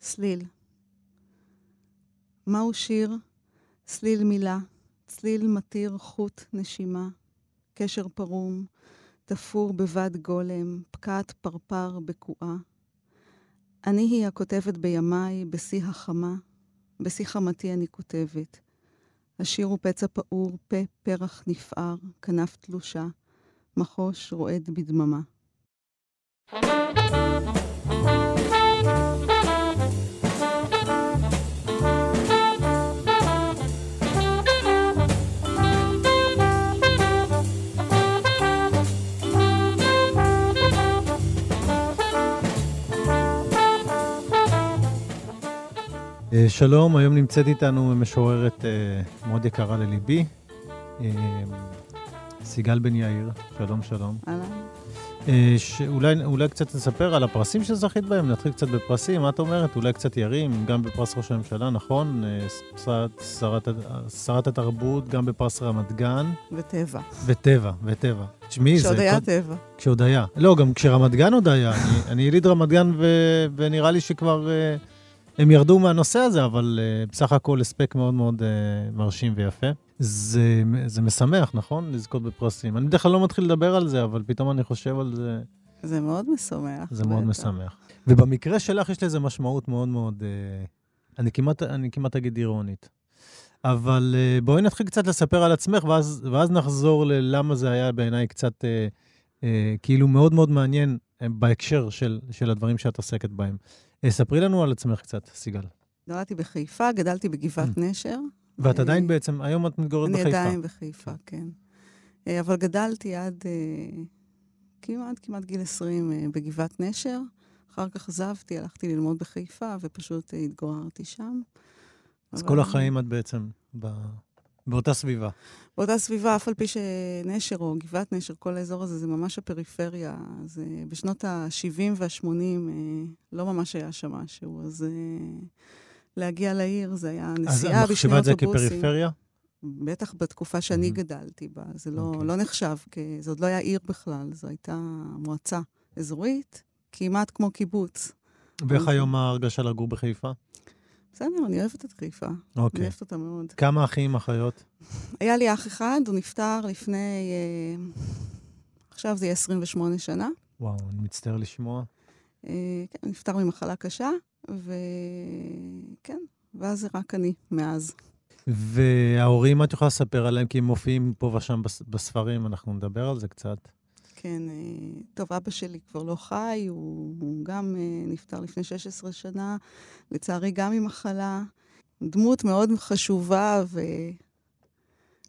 צליל. מהו שיר? צליל מילה, צליל מתיר חוט נשימה, קשר פרום, תפור בבד גולם, פקעת פרפר בקועה. אני היא הכותבת בימיי, בשיא החמה, בשיא חמתי אני כותבת. השיר הוא פצע פעור, פה פרח נפער, כנף תלושה, מחוש רועד בדממה. אה, שלום, היום נמצאת איתנו משוררת uh, מאוד יקרה לליבי, uh, סיגל בן יאיר, שלום שלום. אהלן. שאולי אולי קצת תספר על הפרסים שזכית בהם, נתחיל קצת בפרסים, מה את אומרת? אולי קצת ירים, גם בפרס ראש הממשלה, נכון? שרת, שרת, שרת התרבות, גם בפרס רמת גן. וטבע. וטבע, וטבע. תשמעי, זה... כשעוד היה טבע. כשעוד היה. לא, גם כשרמת גן עוד היה. אני, אני יליד רמת גן, ו, ונראה לי שכבר... Uh, הם ירדו מהנושא הזה, אבל uh, בסך הכל הספק מאוד מאוד uh, מרשים ויפה. זה, זה משמח, נכון? לזכות בפרסים. אני בדרך כלל לא מתחיל לדבר על זה, אבל פתאום אני חושב על זה. זה מאוד משמח. זה מאוד משמח. ובמקרה שלך יש לזה משמעות מאוד מאוד, uh, אני, כמעט, אני כמעט אגיד אירונית. אבל uh, בואי נתחיל קצת לספר על עצמך, ואז, ואז נחזור ללמה זה היה בעיניי קצת uh, uh, כאילו מאוד מאוד מעניין בהקשר של, של הדברים שאת עוסקת בהם. אה, ספרי לנו על עצמך קצת, סיגל. נולדתי בחיפה, גדלתי בגבעת mm. נשר. ואת אה, עדיין בעצם, היום את מתגוררת בחיפה. אני עדיין בחיפה, כן. אה, אבל גדלתי עד כמעט, כמעט גיל 20 בגבעת נשר. אחר כך עזבתי, הלכתי ללמוד בחיפה, ופשוט התגוררתי שם. אז כל החיים את בעצם ב... באותה סביבה. באותה סביבה, אף על פי שנשר או גבעת נשר, כל האזור הזה, זה ממש הפריפריה. זה בשנות ה-70 וה-80 לא ממש היה שם משהו, אז אה, להגיע לעיר זה היה נסיעה בשני אוטובוסים. אז את מחשיבה את זה כפריפריה? בטח בתקופה שאני mm-hmm. גדלתי בה. זה לא, okay. אוקיי. לא נחשב, זה עוד לא היה עיר בכלל, זו הייתה מועצה אזורית, כמעט כמו קיבוץ. ואיך היום ההרגשה לגור בחיפה? בסדר, אני אוהבת את חיפה. אוקיי. אני אוהבת אותה מאוד. כמה אחים, אחיות? היה לי אח אחד, הוא נפטר לפני... אה, עכשיו זה יהיה 28 שנה. וואו, אני מצטער לשמוע. אה, כן, הוא נפטר ממחלה קשה, וכן, ואז זה רק אני, מאז. וההורים, את יכולה לספר עליהם, כי הם מופיעים פה ושם בספרים, אנחנו נדבר על זה קצת. כן, אה, טוב, אבא שלי כבר לא חי, הוא, הוא גם אה, נפטר לפני 16 שנה, לצערי גם ממחלה. דמות מאוד חשובה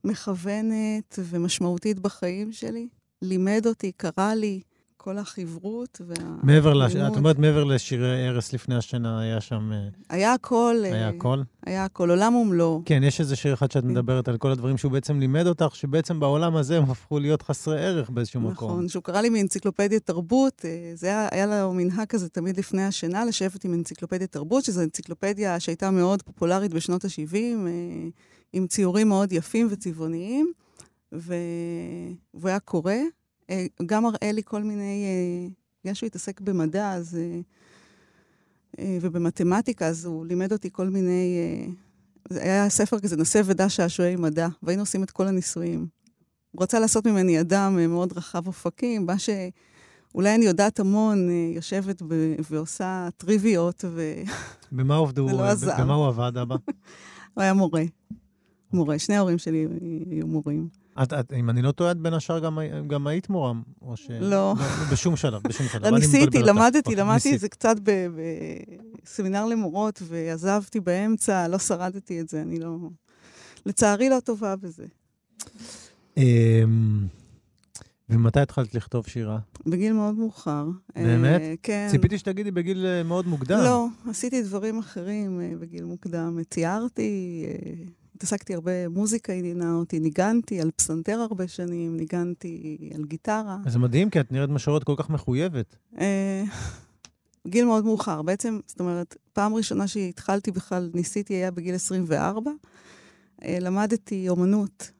ומכוונת ומשמעותית בחיים שלי. לימד אותי, קרא לי, כל החברות וה... מעבר, לש... את אומרת, מעבר לשירי ערש לפני השינה, היה שם... אה, היה הכל. היה הכל? היה הכל, עולם ומלואו. כן, יש איזה שיר אחד שאת. מדברת על כל הדברים שהוא בעצם לימד אותך, שבעצם בעולם הזה הם הפכו להיות חסרי ערך באיזשהו נכון, מקום. נכון, שהוא קרא לי מאנציקלופדיית תרבות. אה, זה היה, היה לו מנהג כזה תמיד לפני השינה, לשבת עם אנציקלופדיית תרבות, שזו אנציקלופדיה שהייתה מאוד פופולרית בשנות ה-70, אה, עם ציורים מאוד יפים וצבעוניים, והוא היה קורא. אה, גם מראה לי כל מיני, אה, בגלל שהוא התעסק במדע אז, אה, ובמתמטיקה, אז הוא לימד אותי כל מיני... זה היה ספר כזה, נושא ודע שעשועי מדע, והיינו עושים את כל הניסויים. הוא רצה לעשות ממני אדם מאוד רחב אופקים, מה שאולי אני יודעת המון, יושבת ב... ועושה טריוויות, ו... במה עובדו? לא עזר. במה הוא עבד, אבא? הוא היה מורה. מורה. שני ההורים שלי היו מורים. את, את, אם אני לא טועה, את בין השאר גם, גם היית מורה, או ש... לא. לא בשום שלב, בשום שלב. ניסיתי, למדתי, למדתי את זה קצת בסמינר למורות, ועזבתי באמצע, לא שרדתי את זה, אני לא... לצערי לא טובה בזה. אמ, ומתי התחלת לכתוב שירה? בגיל מאוד מאוחר. באמת? אה, כן. ציפיתי שתגידי בגיל אה, מאוד מוקדם. לא, עשיתי דברים אחרים אה, בגיל מוקדם. ציירתי, התעסקתי הרבה, מוזיקה עניינה אותי, ניגנתי על פסנתר הרבה שנים, ניגנתי על גיטרה. זה מדהים, כי את נראית משוררת כל כך מחויבת. אה, גיל מאוד מאוחר. בעצם, זאת אומרת, פעם ראשונה שהתחלתי בכלל, ניסיתי, היה בגיל 24. אה, למדתי אומנות,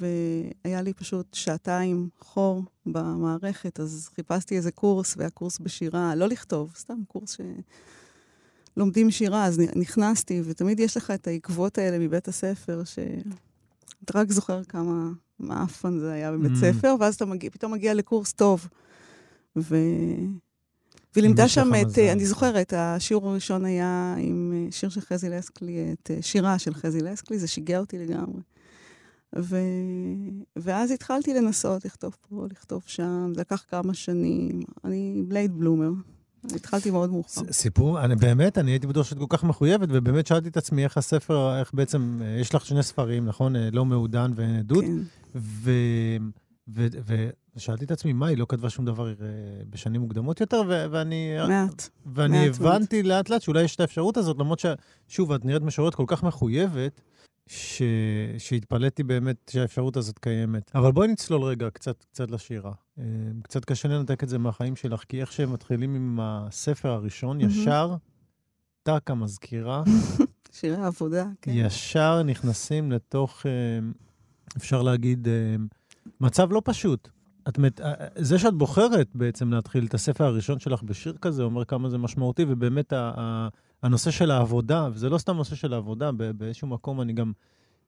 והיה לי פשוט שעתיים חור במערכת, אז חיפשתי איזה קורס, והיה קורס בשירה, לא לכתוב, סתם קורס ש... לומדים שירה, אז נכנסתי, ותמיד יש לך את העקבות האלה מבית הספר, שאתה רק זוכר כמה מעפן זה היה בבית mm. ספר, ואז אתה מגיע, פתאום מגיע לקורס טוב. ו... ולימדה שם את, אני זוכרת, השיעור הראשון היה עם אה, שיר של חזי לסקלי, את אה, שירה של חזי לסקלי, זה שיגע אותי לגמרי. ו... ואז התחלתי לנסות לכתוב פה, לכתוב שם, זה לקח כמה שנים. אני בלייד בלומר. התחלתי מאוד מאוחר. סיפור, אני באמת, אני הייתי בטוח שאת כל כך מחויבת, ובאמת שאלתי את עצמי איך הספר, איך בעצם, אה, יש לך שני ספרים, נכון? לא מעודן ואין עדות. כן. ו... ו... ו... ושאלתי את עצמי, מה, היא לא כתבה שום דבר אה, בשנים מוקדמות יותר? ו- ואני... מעט. ואני מעט הבנתי לאט לאט שאולי יש את האפשרות הזאת, למרות ששוב, את נראית משוררת כל כך מחויבת, ש... שהתפלאתי באמת שהאפשרות הזאת קיימת. אבל בואי נצלול רגע קצת, קצת לשירה. אה, קצת קשה לנתק את זה מהחיים שלך, כי איך שהם מתחילים עם הספר הראשון, ישר, טאק המזכירה. שירי העבודה, כן. ישר נכנסים לתוך, אה, אפשר להגיד, מצב לא פשוט. את מת... אה, אה, זה שאת בוחרת בעצם להתחיל את הספר הראשון שלך בשיר כזה, אומר כמה זה משמעותי, ובאמת ה... ה... הנושא של העבודה, וזה לא סתם נושא של העבודה, באיזשהו מקום אני גם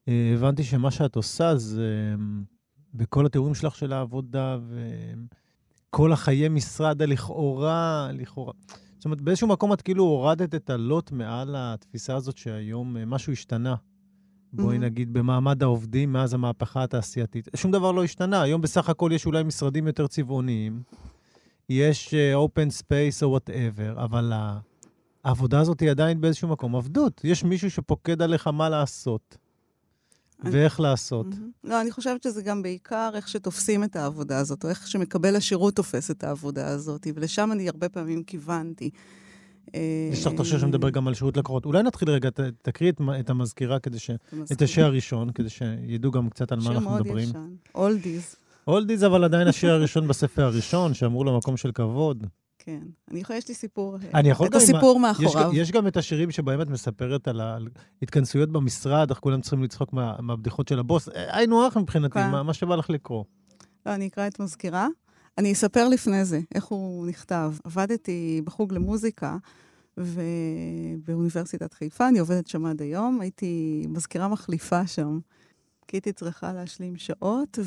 אה, הבנתי שמה שאת עושה זה בכל התיאורים שלך של העבודה, וכל החיי משרד הלכאורה, לכאורה. זאת אומרת, באיזשהו מקום את כאילו הורדת את הלוט מעל התפיסה הזאת שהיום משהו השתנה. בואי mm-hmm. נגיד, במעמד העובדים מאז המהפכה התעשייתית. שום דבר לא השתנה. היום בסך הכל יש אולי משרדים יותר צבעוניים, יש open space או whatever, אבל העבודה הזאת היא עדיין באיזשהו מקום עבדות. יש מישהו שפוקד עליך מה לעשות. ואיך לעשות. Mm-hmm. לא, אני חושבת שזה גם בעיקר איך שתופסים את העבודה הזאת, או איך שמקבל השירות תופס את העבודה הזאת, ולשם אני הרבה פעמים כיוונתי. יש לך את השיר שמדבר גם על שירות לקוחות. אולי נתחיל רגע, תקריא את המזכירה, כדי ש... את השיר הראשון, כדי שידעו גם קצת על מה אנחנו מדברים. שיר מאוד ישן, אולדיז. אולדיז, אבל עדיין השיר הראשון בספר הראשון, שאמרו לו מקום של כבוד. כן. אני יכולה, יש לי סיפור, אני יכול את הסיפור מאחוריו. יש, יש גם את השירים שבהם את מספרת על, ההתכנסויות במשרד, איך כולם צריכים לצחוק מה, מהבדיחות של הבוס. היינו הך מבחינתי, כן. מה, מה שבא לך לקרוא. לא, אני אקרא את מזכירה. אני אספר לפני זה איך הוא נכתב. עבדתי בחוג למוזיקה, ובאוניברסיטת חיפה, אני עובדת שם עד היום, הייתי מזכירה מחליפה שם, כי הייתי צריכה להשלים שעות,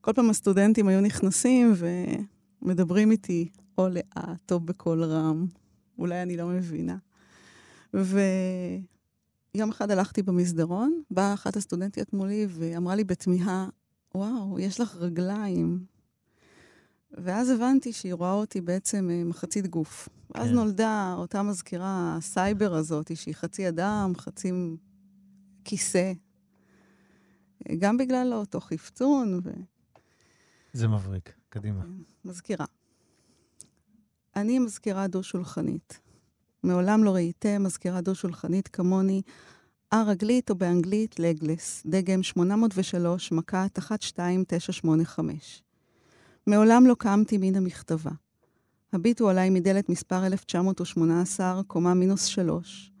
וכל פעם הסטודנטים היו נכנסים ומדברים איתי או לאט או בקול רם, אולי אני לא מבינה. ויום אחד הלכתי במסדרון, באה אחת הסטודנטיות מולי ואמרה לי בתמיהה, וואו, יש לך רגליים. ואז הבנתי שהיא רואה אותי בעצם אה, מחצית גוף. ואז כן. נולדה אותה מזכירה, הסייבורג הזאת, שהיא חצי אדם, חצי כיסא. גם בגלל אותו חפצון. ו... זה מבריק, קדימה. כן, מזכירה. אני מזכירה דו-שולחנית. מעולם לא ראיתם מזכירה דו-שולחנית כמוני, א-רגלית או באנגלית לגלס, דגם 803, מכת 12985. מעולם לא קמתי מן המכתבה. הביטו עליי מדלת מספר 1918, קומה מינוס שלוש.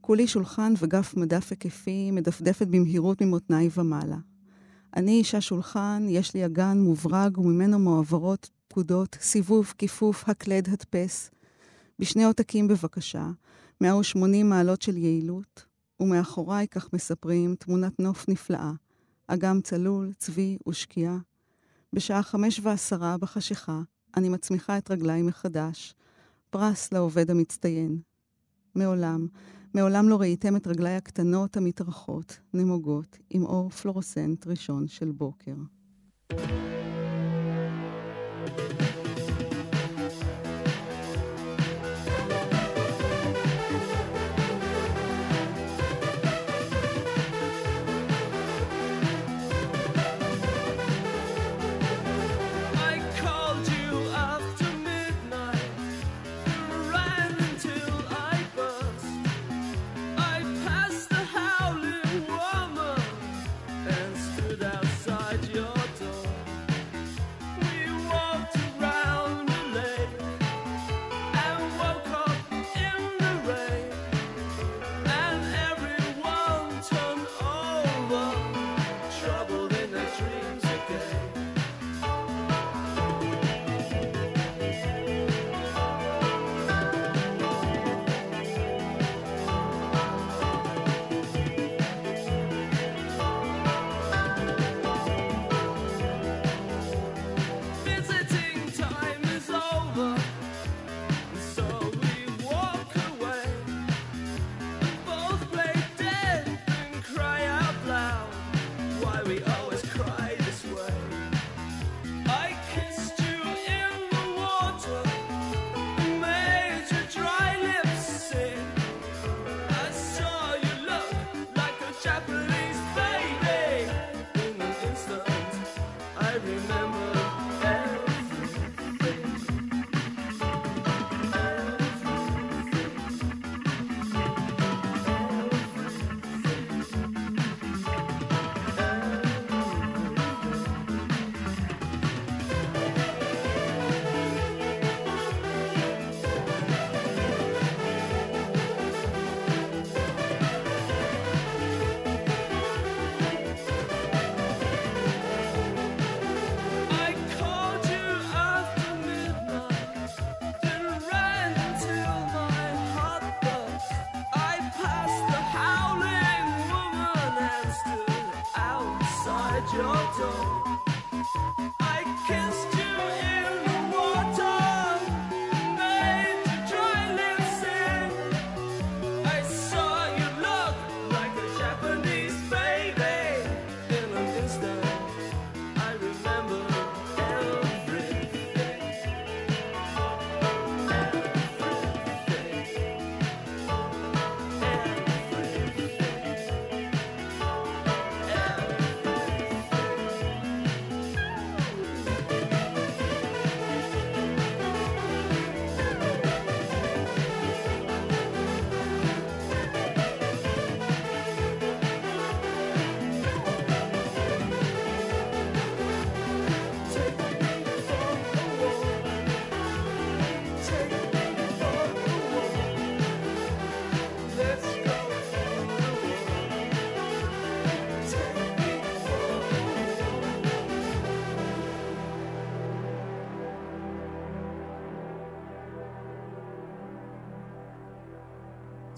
כולי שולחן וגף מדף היקפי, מדפדפת במהירות ממותניי ומעלה. אני אישה שולחן, יש לי אגן מוברג וממנו מועברות פקודות, סיבוב, כיפוף, הקלד, הדפס. בשני עותקים בבקשה, 180 מעלות של יעילות, ומאחוריי, כך מספרים, תמונת נוף נפלאה. אגם צלול, צבי ושקיעה. בשעה חמש ועשרה בחשיכה, אני מצמיחה את רגליי מחדש. פרס לעובד המצטיין. מעולם, מעולם לא ראיתם את רגליי הקטנות המתארכות, נמוגות, עם אור פלורוסנט ראשון של בוקר. thank you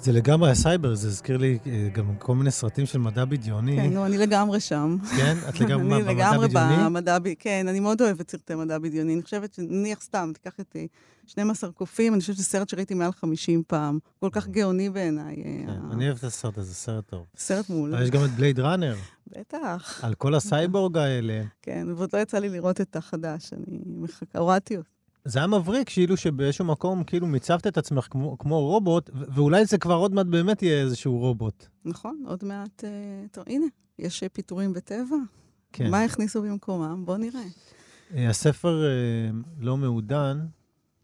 זה לגמרי הסייבורג, זה הזכיר לי אה, גם כל מיני סרטים של מדע בדיוני. כן, נו, אני לגמרי שם. כן? את לגמרי מה, אני במדע לגמרי בדיוני? במדע, ב- כן, אני מאוד אוהבת סרטי מדע בדיוני. אני חושבת שנניח סתם, תיקח את אה, 12 קופים, אני חושבת שזה סרט שראיתי מעל 50 פעם. כל כך גאוני בעיניי. אה, כן, אני אוהב את הסרט הזה, סרט טוב. סרט מעולה. אבל יש גם את Blade Runner, בטח. על כל הסייבורג האלה. כן, ועוד לא יצא לי לראות את החדש, אני מחכה, הורדתי אותו. זה היה מבריק, כאילו שבאיזשהו מקום, כאילו מיצבת את עצמך כמו, כמו רובוט, ו- ואולי זה כבר עוד מעט באמת יהיה איזשהו רובוט. נכון, עוד מעט, אה, טוב, הנה, יש אה, פיטורים בטבע. כן. מה הכניסו במקומם? בואו נראה. אה, הספר אה, לא מעודן,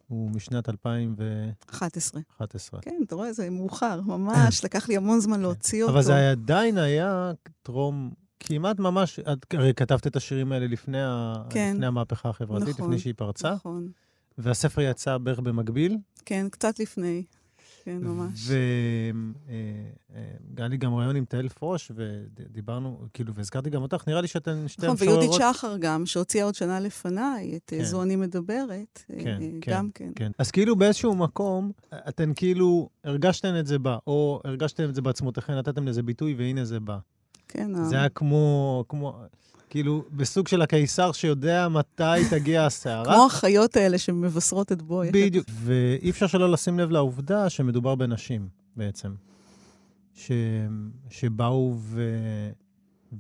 הוא משנת 2011. 11. כן, אתה רואה, זה מאוחר, ממש, לקח לי המון זמן להוציא אותו. אבל זה עדיין היה טרום, כמעט ממש, את הרי כתבת את השירים האלה לפני, ה, כן. לפני המהפכה החברתית, נכון. לפני שהיא פרצה, נכון. והספר יצא בערך במקביל. כן, קצת לפני. כן, ממש. והיה לי גם רעיון עם תהל פרוש, ודיברנו, כאילו, והזכרתי גם אותך, נראה לי שאתן שתי נכון, ויהודית משוררות- שחר גם, שהוציאה עוד שנה לפניי, את אה, כן. זו אני מדברת, אה, כן, כן, גם כן. כן. אז כאילו באיזשהו מקום, אתן כאילו הרגשתן את זה בא, או הרגשתן את זה בעצמותיכן, נתתם לזה ביטוי, והנה זה בא. כן, זה היה כמו, כמו, כאילו, בסוג של הקיסר שיודע מתי תגיע הסערה. כמו החיות האלה שמבשרות את בואי. בדיוק. ואי אפשר שלא לשים לב לעובדה שמדובר בנשים, בעצם. ש... שבאו ו...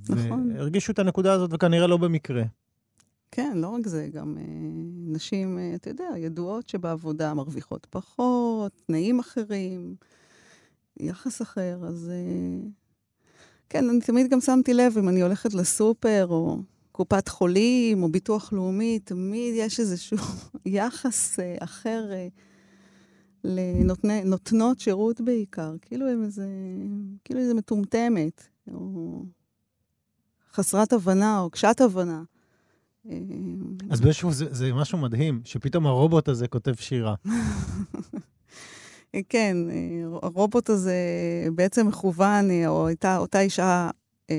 נכון. והרגישו את הנקודה הזאת, וכנראה לא במקרה. כן, לא רק זה, גם אה, נשים, אה, אתה יודע, ידועות שבעבודה מרוויחות פחות, תנאים אחרים, יחס אחר, אז... אה, כן, אני תמיד גם שמתי לב, אם אני הולכת לסופר, או קופת חולים, או ביטוח לאומי, תמיד יש איזשהו יחס אה, אחר אה, לנותנות שירות בעיקר. כאילו הם איזה... כאילו איזה מטומטמת, או חסרת הבנה, או קשת הבנה. אה, אז באיזשהו, זה, זה משהו מדהים, שפתאום הרובוט הזה כותב שירה. כן, אה, הרובוט הזה בעצם מכוון, אה, או הייתה אותה אישה, אה,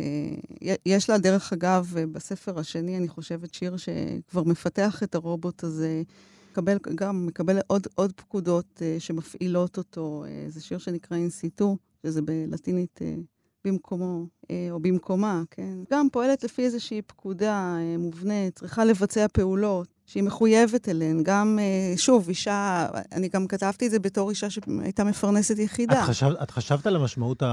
יש לה, דרך אגב, אה, בספר השני, אני חושבת, שיר שכבר מפתח את הרובוט הזה, מקבל, גם מקבל עוד, עוד פקודות אה, שמפעילות אותו. אה, זה שיר שנקרא אינסיטו, שזה בלטינית אה, במקומו, אה, או במקומה, כן? גם פועלת לפי איזושהי פקודה אה, מובנית, צריכה לבצע פעולות. שהיא מחויבת אליהן. גם, אה, שוב, אישה, אני גם כתבתי את זה בתור אישה שהייתה מפרנסת יחידה. את, חשב, את חשבת על המשמעות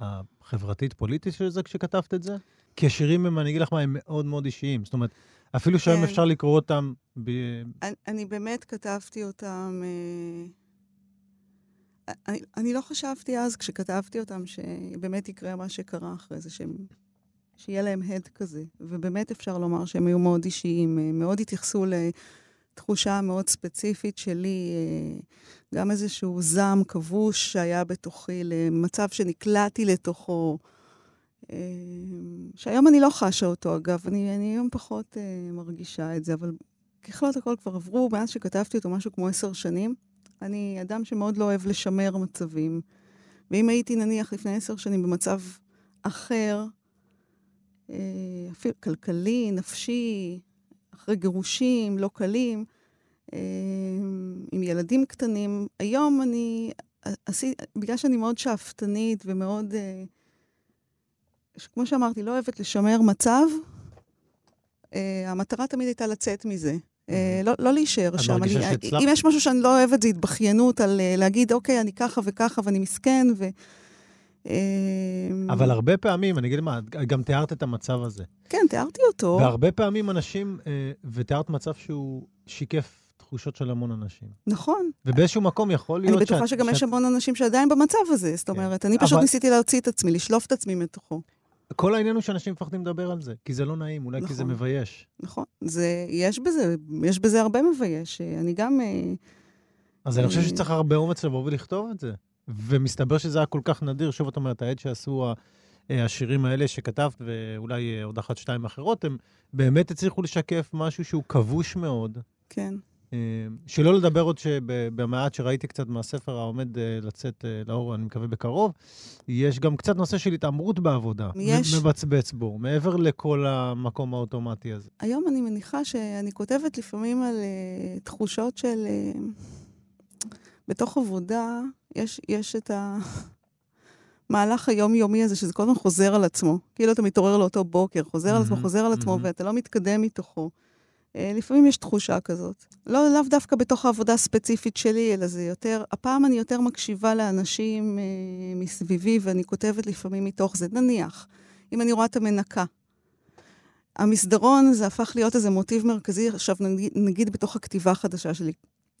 החברתית-פוליטית של זה כשכתבת את זה? כי השירים הם, אני אגיד לך מה, הם מאוד מאוד אישיים. זאת אומרת, אפילו שהיום כן. אפשר לקרוא אותם ב... אני, אני באמת כתבתי אותם... אה, אני, אני לא חשבתי אז, כשכתבתי אותם, שבאמת יקרה מה שקרה אחרי זה, שהם, שיהיה להם הד כזה. ובאמת אפשר לומר שהם היו מאוד אישיים, אה, מאוד התייחסו לתחושה מאוד ספציפית שלי, אה, גם איזשהו זעם כבוש שהיה בתוכי, למצב שנקלעתי לתוכו. אה, שהיום אני לא חשה אותו, אגב, אני, אני היום פחות מרגישה את זה, אבל ככלות הכל כבר עברו, מאז שכתבתי אותו משהו כמו עשר שנים. אני אדם שמאוד לא אוהב לשמר מצבים. ואם הייתי נניח לפני עשר שנים במצב אחר, אפילו כלכלי, נפשי, אחרי גירושים לא קלים, אה, עם ילדים קטנים, היום אני, עשי, בגלל שאני מאוד שאפתנית ומאוד, אה, כמו שאמרתי, לא אוהבת לשמר מצב, אה, המטרה תמיד הייתה לצאת מזה. אה, לא, לא להישאר שם. אני-? אם יש משהו שאני לא אוהבת, זה התבכיינות על אה, להגיד, אוקיי, אני ככה וככה ואני מסכן, ו... אה, אבל הרבה פעמים, אני אגיד מה, גם תיארת את המצב הזה. כן, תיארתי אותו. והרבה פעמים אנשים, אה, ותיארת מצב שהוא שיקף תחושות של המון אנשים. נכון. ובאיזשהו מקום יכול להיות אני בטוחה שאת- שגם יש שאת- המון אנשים שעדיין במצב הזה. זאת כן. אומרת, אני פשוט אבל- ניסיתי להוציא את עצמי, לשלוף את עצמי מתוכו. כל העניין הוא שאנשים מפחדים לדבר על זה, כי זה לא נעים, אולי כי זה נכון. מבייש. נכון. זה, יש בזה, יש בזה הרבה מבייש. אני גם... אה, אז אני חושב אה, שצריך הרבה אומץ לבוא ולכתוב את זה. ומסתבר שזה היה כל כך נדיר. שוב, את אומרת, העד שעשו אה, השירים האלה שכתבת, ואולי אה, עוד אחת, שתיים אחרות, הם באמת הצליחו לשקף משהו שהוא כבוש מאוד. כן. אה, שלא לדבר עוד שבמעט שראיתי קצת מהספר העומד לצאת לאור, אני מקווה בקרוב, יש גם קצת נושא של התעמרות בעבודה. יש. מבצבץ בו, מעבר לכל המקום האוטומטי הזה. היום אני מניחה שאני כותבת לפעמים על uh, תחושות של... Uh, בתוך עבודה יש, יש את המהלך היומיומי הזה, שזה כל הזמן חוזר על עצמו. כאילו אתה מתעורר לאותו בוקר, חוזר על עצמו, חוזר על עצמו, ואתה לא מתקדם מתוכו. אה, לפעמים יש תחושה כזאת. לא, לאו דווקא בתוך העבודה הספציפית שלי, אלא זה יותר, הפעם אני יותר מקשיבה לאנשים אה, מסביבי, ואני כותבת לפעמים מתוך זה. נניח, אם אני רואה את המנקה. המסדרון זה הפך להיות איזה מוטיב מרכזי, עכשיו נגיד, נגיד בתוך הכתיבה החדשה שלי.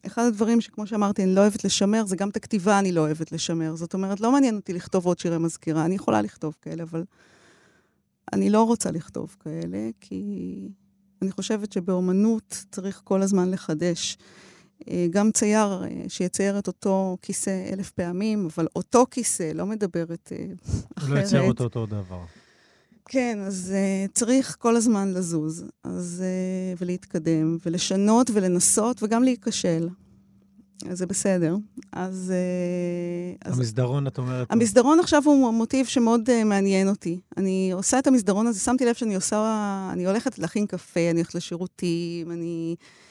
אחד הדברים שכמו שאמרתי, אני לא אוהבת לשמר, זה גם את הכתיבה אני לא אוהבת לשמר. זאת אומרת, לא מעניין אותי לכתוב עוד שירי מזכירה, אני יכולה לכתוב כאלה, אבל אני לא רוצה לכתוב כאלה, כי אני חושבת שבאומנות צריך כל הזמן לחדש. אה, גם צייר אה, שיצייר את אותו כיסא אלף פעמים, אבל אותו כיסא, לא מדברת אחרת. לא יצייר אותו אותו דבר. כן, אז uh, צריך כל הזמן לזוז, אז, uh, ולהתקדם, ולשנות ולנסות, וגם להיכשל. אז זה בסדר. אז... Uh, המסדרון, אז... את אומרת? המסדרון עכשיו הוא מוטיב שמאוד uh, מעניין אותי. אני עושה את המסדרון הזה, שמתי לב שאני עושה... אני הולכת להכין קפה, אני הולכת לשירותים, אני uh,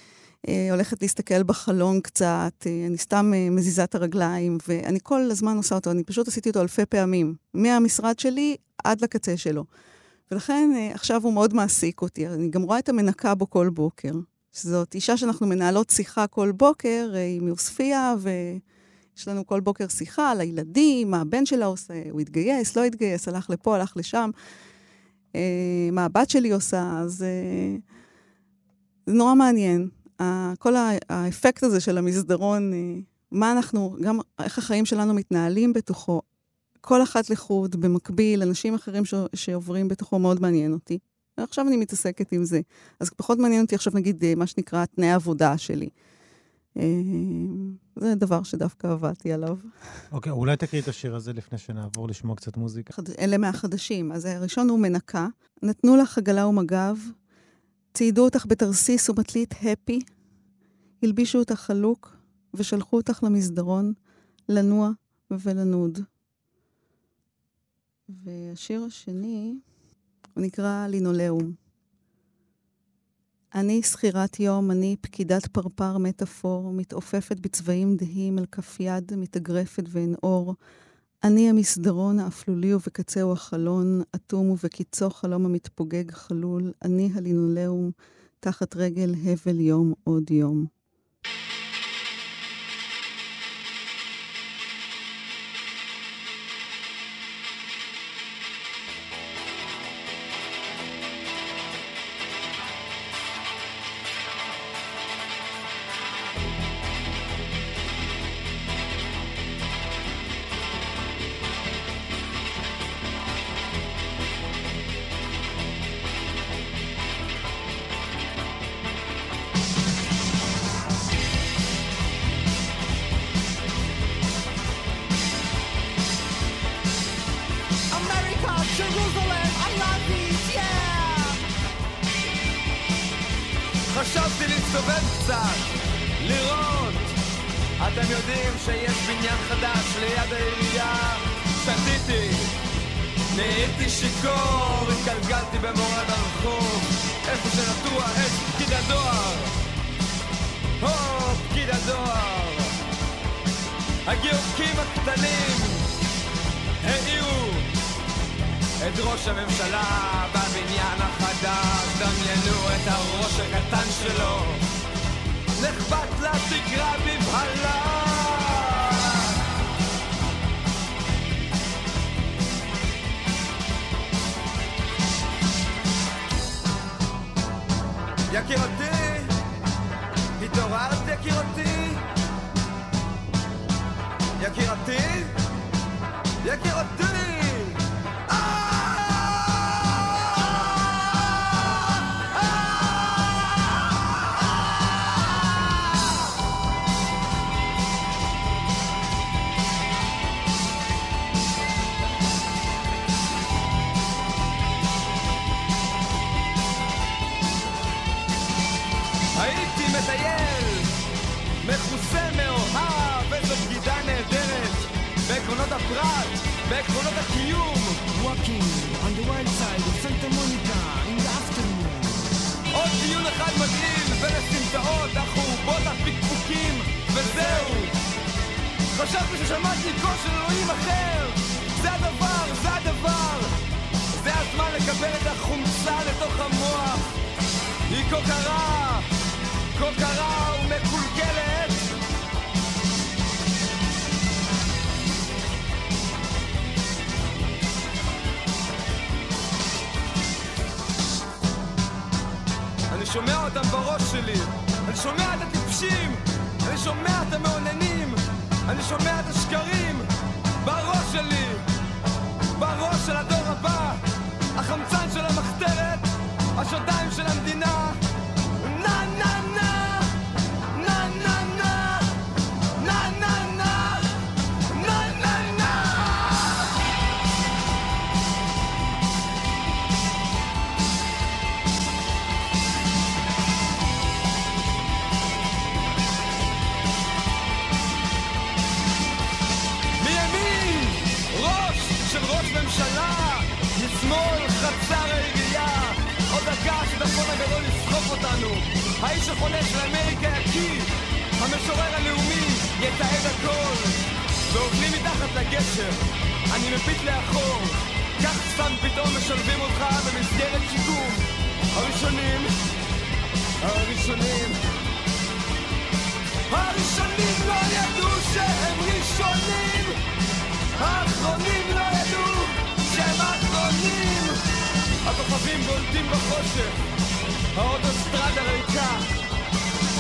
הולכת להסתכל בחלון קצת, uh, אני סתם uh, מזיזה את הרגליים, ואני כל הזמן עושה אותו, אני פשוט עשיתי אותו אלפי פעמים. מהמשרד שלי עד לקצה שלו. ולכן אה, עכשיו הוא מאוד מעסיק אותי. אני גם רואה את המנקה בו כל בוקר. שזאת אישה שאנחנו מנהלות שיחה כל בוקר, אה, היא מעוספיא, ויש לנו כל בוקר שיחה על הילדים, מה הבן שלה עושה, הוא התגייס, לא התגייס, הלך לפה, הלך לשם, אה, מה הבת שלי עושה, אז זה נורא מעניין. כל האפקט הזה של המסדרון, מה אנחנו, גם איך החיים שלנו מתנהלים בתוכו, כל אחת לחוד, במקביל, אנשים אחרים ש... שעוברים בתוכו מאוד מעניין אותי. ועכשיו אני מתעסקת עם זה. אז פחות מעניין אותי עכשיו, נגיד, אה, מה שנקרא תנאי העבודה שלי. אה, זה דבר שדווקא עבדתי עליו. אוקיי, okay, אולי תקריא את השיר הזה לפני שנעבור לשמוע קצת מוזיקה. אלה מהחדשים. אז הראשון הוא מנקה. נתנו לך עגלה ומגב, ציידו אותך בתרסיס ומטלית הפי, הלבישו אותך חלוק ושלחו אותך למסדרון, לנוע ולנוד. והשיר השני, הוא נקרא לינולאום. אני שכירת יום, אני פקידת פרפר מטאפור, מתעופפת בצבעים דהים על כף יד, מתאגרפת ואין אור. אני המסדרון האפלולי ובקצהו החלון, אטום ובקיצו חלום המתפוגג חלול. אני הלינולאום, תחת רגל הבל יום עוד יום. אחד מגעיל ולסמטאות, החורבות, הפקפוקים, וזהו. חשבתי ששמעתי קול של אלוהים אחר. זה הדבר, זה הדבר. זה הזמן לקבל את החומצה לתוך המוח. היא כה קרה, כה קרה ומקולקלת שומע אותם בראש שלי. אני שומע את הטיפשים אני שומע את המאוננים אני שומע את השקרים. בראש שלי בראש של הדור הבא החמצן של המחתרת השדיים של המדינה דקה שדפון הגדול יסחוף אותנו. האיש החולה של אמריקה יקיא המשורר הלאומי יתעד הכל. ועובדים מתחת לגשר אני מביט לאחור. כך סתם פתאום משלבים אותך במסגרת שיקום. הראשונים הראשונים. הראשונים לא ידעו שהם ראשונים. האחרונים לא ידעו שהם אחרונים. הכוכבים בולטים בחושך האוטוסטרדה ריקה.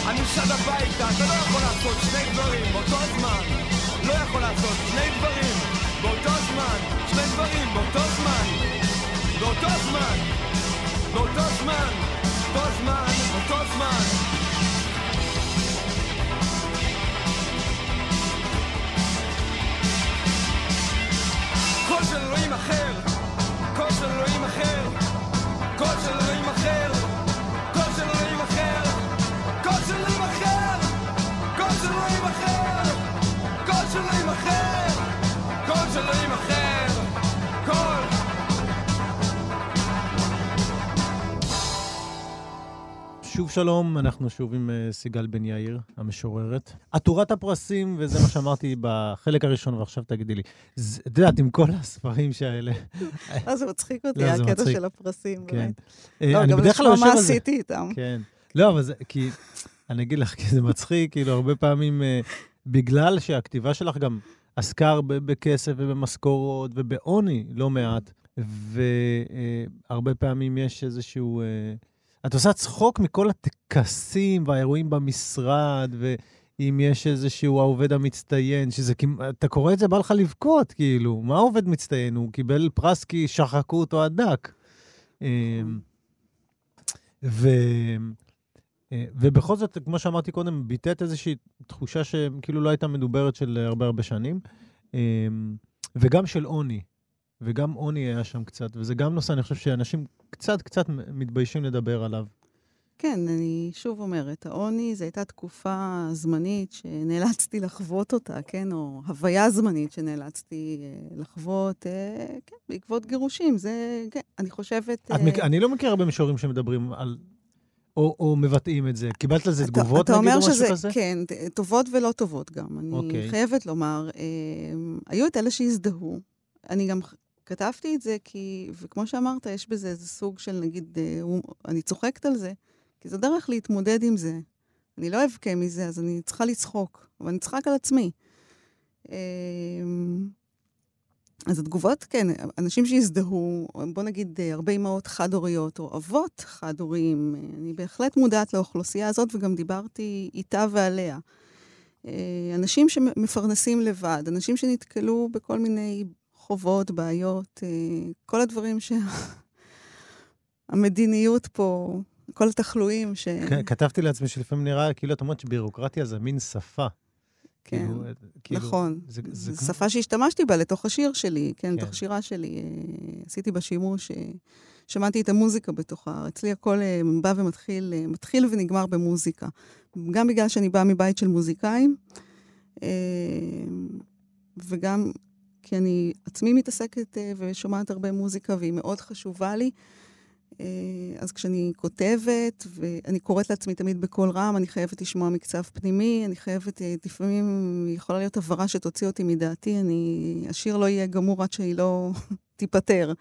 אני שד הביתה, אתה לא יכול לעשות שני דברים באותו זמן. לא יכול לעשות שני דברים באותו זמן. שני דברים באותו זמן. באותו זמן. באותו זמן. באותו זמן. באותו זמן. קול של אלוהים אחר, קול של אלוהים אחר, קול של אלוהים אחר, של אלוהים אחר, קול. שוב שלום, אנחנו שוב עם אה, סיגל בן יאיר, המשוררת. עטורת הפרסים, וזה מה שאמרתי בחלק הראשון, ועכשיו תגידי לי. את יודעת, עם כל הספרים שהאלה... אה, זה מצחיק אותי, לא, הקטע. של הפרסים, כן. באמת. אה, לא, גם בדרך כלל לשמוע מה. עשיתי איתם. כן. לא, אבל זה, כי, אני אגיד לך, כי זה מצחיק, כאילו, הרבה פעמים, אה, בגלל שהכתיבה שלך גם עסקה בכסף ובמשכורות ובעוני, לא מעט, והרבה פעמים יש איזשהו... אה, את עושה צחוק מכל הטקסים והאירועים במשרד, ואם יש איזשהו העובד המצטיין, שזה כמעט, אתה קורא את זה, בא לך לבכות, כאילו, מה העובד מצטיין? הוא קיבל פרס כי שחקו אותו עד דק. אה, ו... אה, ובכל זאת, כמו שאמרתי קודם, ביטאת איזושהי תחושה שכאילו לא הייתה מדוברת של הרבה הרבה שנים, אה, וגם של עוני. וגם עוני היה שם קצת, וזה גם נושא, אני חושב שאנשים קצת קצת מתביישים לדבר עליו. כן, אני שוב אומרת, העוני זו הייתה תקופה זמנית שנאלצתי לחוות אותה, כן? או הוויה זמנית שנאלצתי אה, לחוות, אה, כן, בעקבות גירושים. זה, כן, אני חושבת... אה, מכ... אני לא מכיר הרבה משוררים שמדברים על... או, או מבטאים את זה. קיבלת על זה אתה- תגובות, אתה נגיד, או משהו שזה, כזה? כן, טובות ולא טובות גם. אני אוקיי. חייבת לומר, אה, היו את אלה שהזדהו. אני גם כתבתי את זה כי, וכמו שאמרת, יש בזה איזה סוג של, נגיד, אה, אני צוחקת על זה, כי זו דרך להתמודד עם זה. אני לא אבכה מזה, אז אני צריכה לצחוק, אבל אני אצחק על עצמי. אה, אז התגובות, כן, אנשים שהזדהו, בוא נגיד אה, הרבה אמהות חד-הוריות, או אבות חד-הוריים, אה, אני בהחלט מודעת לאוכלוסייה הזאת, וגם דיברתי איתה ועליה. אה, אנשים שמפרנסים לבד, אנשים שנתקלו בכל מיני חובות, בעיות, כל הדברים שהמדיניות פה, כל התחלואים ש... כן, כתבתי לעצמי שלפעמים נראה כאילו את אומרת שבירוקרטיה זה מין שפה. כן, כאילו, כאילו, נכון. זה, זה כמו... שפה שהשתמשתי בה לתוך השיר שלי, כן, כן. לתוך שירה שלי. אה, עשיתי בה שימוש, אה, שמעתי את המוזיקה בתוכה. אצלי הכל אה, בא ומתחיל, אה, מתחיל ונגמר במוזיקה. גם בגלל שאני באה מבית של מוזיקאים, אה, וגם כי אני עצמי מתעסקת אה, ושומעת הרבה מוזיקה, והיא מאוד חשובה לי. אה, אז כשאני כותבת, ואני קוראת לעצמי תמיד בקול רם, אני חייבת לשמוע מקצב פנימי, אני חייבת, אה, לפעמים יכולה להיות הבהרה שתוציא אותי מדעתי, אני, השיר לא יהיה גמור עד שהיא לא תיפטר.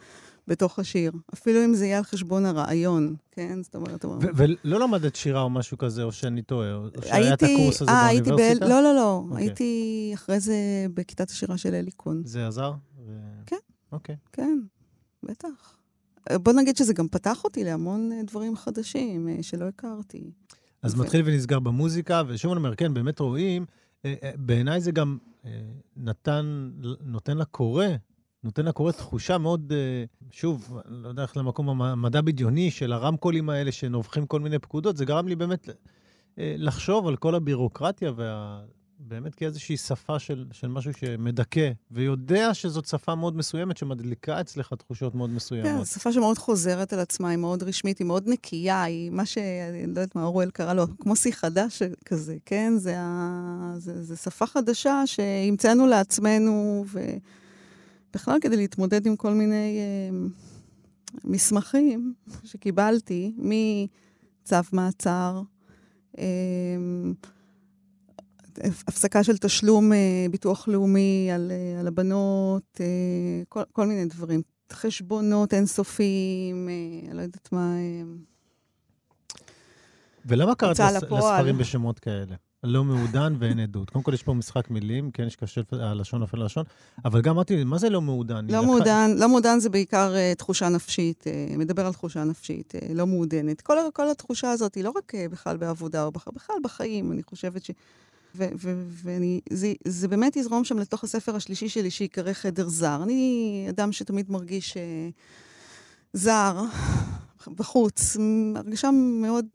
בתוך השיר, אפילו אם זה יהיה על חשבון הרעיון, כן? זאת אומרת... ולא למדת שירה או משהו כזה, או שאני טועה, או שהיה את הקורס הזה אה, באוניברסיטה? לא, לא, לא. אוקיי. הייתי אחרי זה בכיתת השירה של אלי קון. זה עזר? כן. אוקיי. כן, בטח. בוא נגיד שזה גם פתח אותי להמון אה, דברים חדשים אה, שלא הכרתי. אז ו... מתחיל ונסגר במוזיקה, ושוב אני אומר, כן, באמת רואים, בעיניי זה גם נתן, נותן לקורא נותן לקורא תחושה מאוד, אה, שוב, לא יודע איך למקום המדע בדיוני של הרמקולים האלה שנובחים כל מיני פקודות, זה גרם לי באמת אה, לחשוב על כל הבירוקרטיה וה... באמת כאיזושהי שפה של, של משהו שמדכא, ויודע שזאת שפה מאוד מסוימת, שמדליקה אצלך תחושות מאוד מסוימות. כן, שפה שמאוד חוזרת על עצמה, היא מאוד רשמית, היא מאוד נקייה, היא מה ש... אני לא יודעת מה אורוול קרא לו, כמו שיא חדש כזה, כן? זה, ה... זה, זה שפה חדשה שהמצאנו לעצמנו, ו... בכלל כדי להתמודד עם כל מיני אה, מסמכים שקיבלתי, מצו מעצר, אה, הפסקה של תשלום אה, ביטוח לאומי על, אה, על הבנות, אה, כל, כל מיני דברים. חשבונות אינסופיים, אה, לא יודעת מה... ולמה קראת לס, לספרים בשמות כאלה? לא מעודן ואין עדות. קודם כל, יש פה משחק מילים, כן, יש קשה הלשון נופל לשון, אבל גם אמרתי, מה זה לא מעודן? לא מעודן, לא מעודן זה בעיקר uh, תחושה נפשית, uh, מדבר על תחושה נפשית, uh, לא מעודנת. כל, כל התחושה הזאת היא לא רק uh, בכלל בעבודה, או בכלל בחיים, אני חושבת ש... ואני, זה, זה באמת יזרום שם לתוך הספר השלישי שלי, שיקרא חדר זר. אני אדם שתמיד מרגיש uh, זר, בחוץ, הרגשה מאוד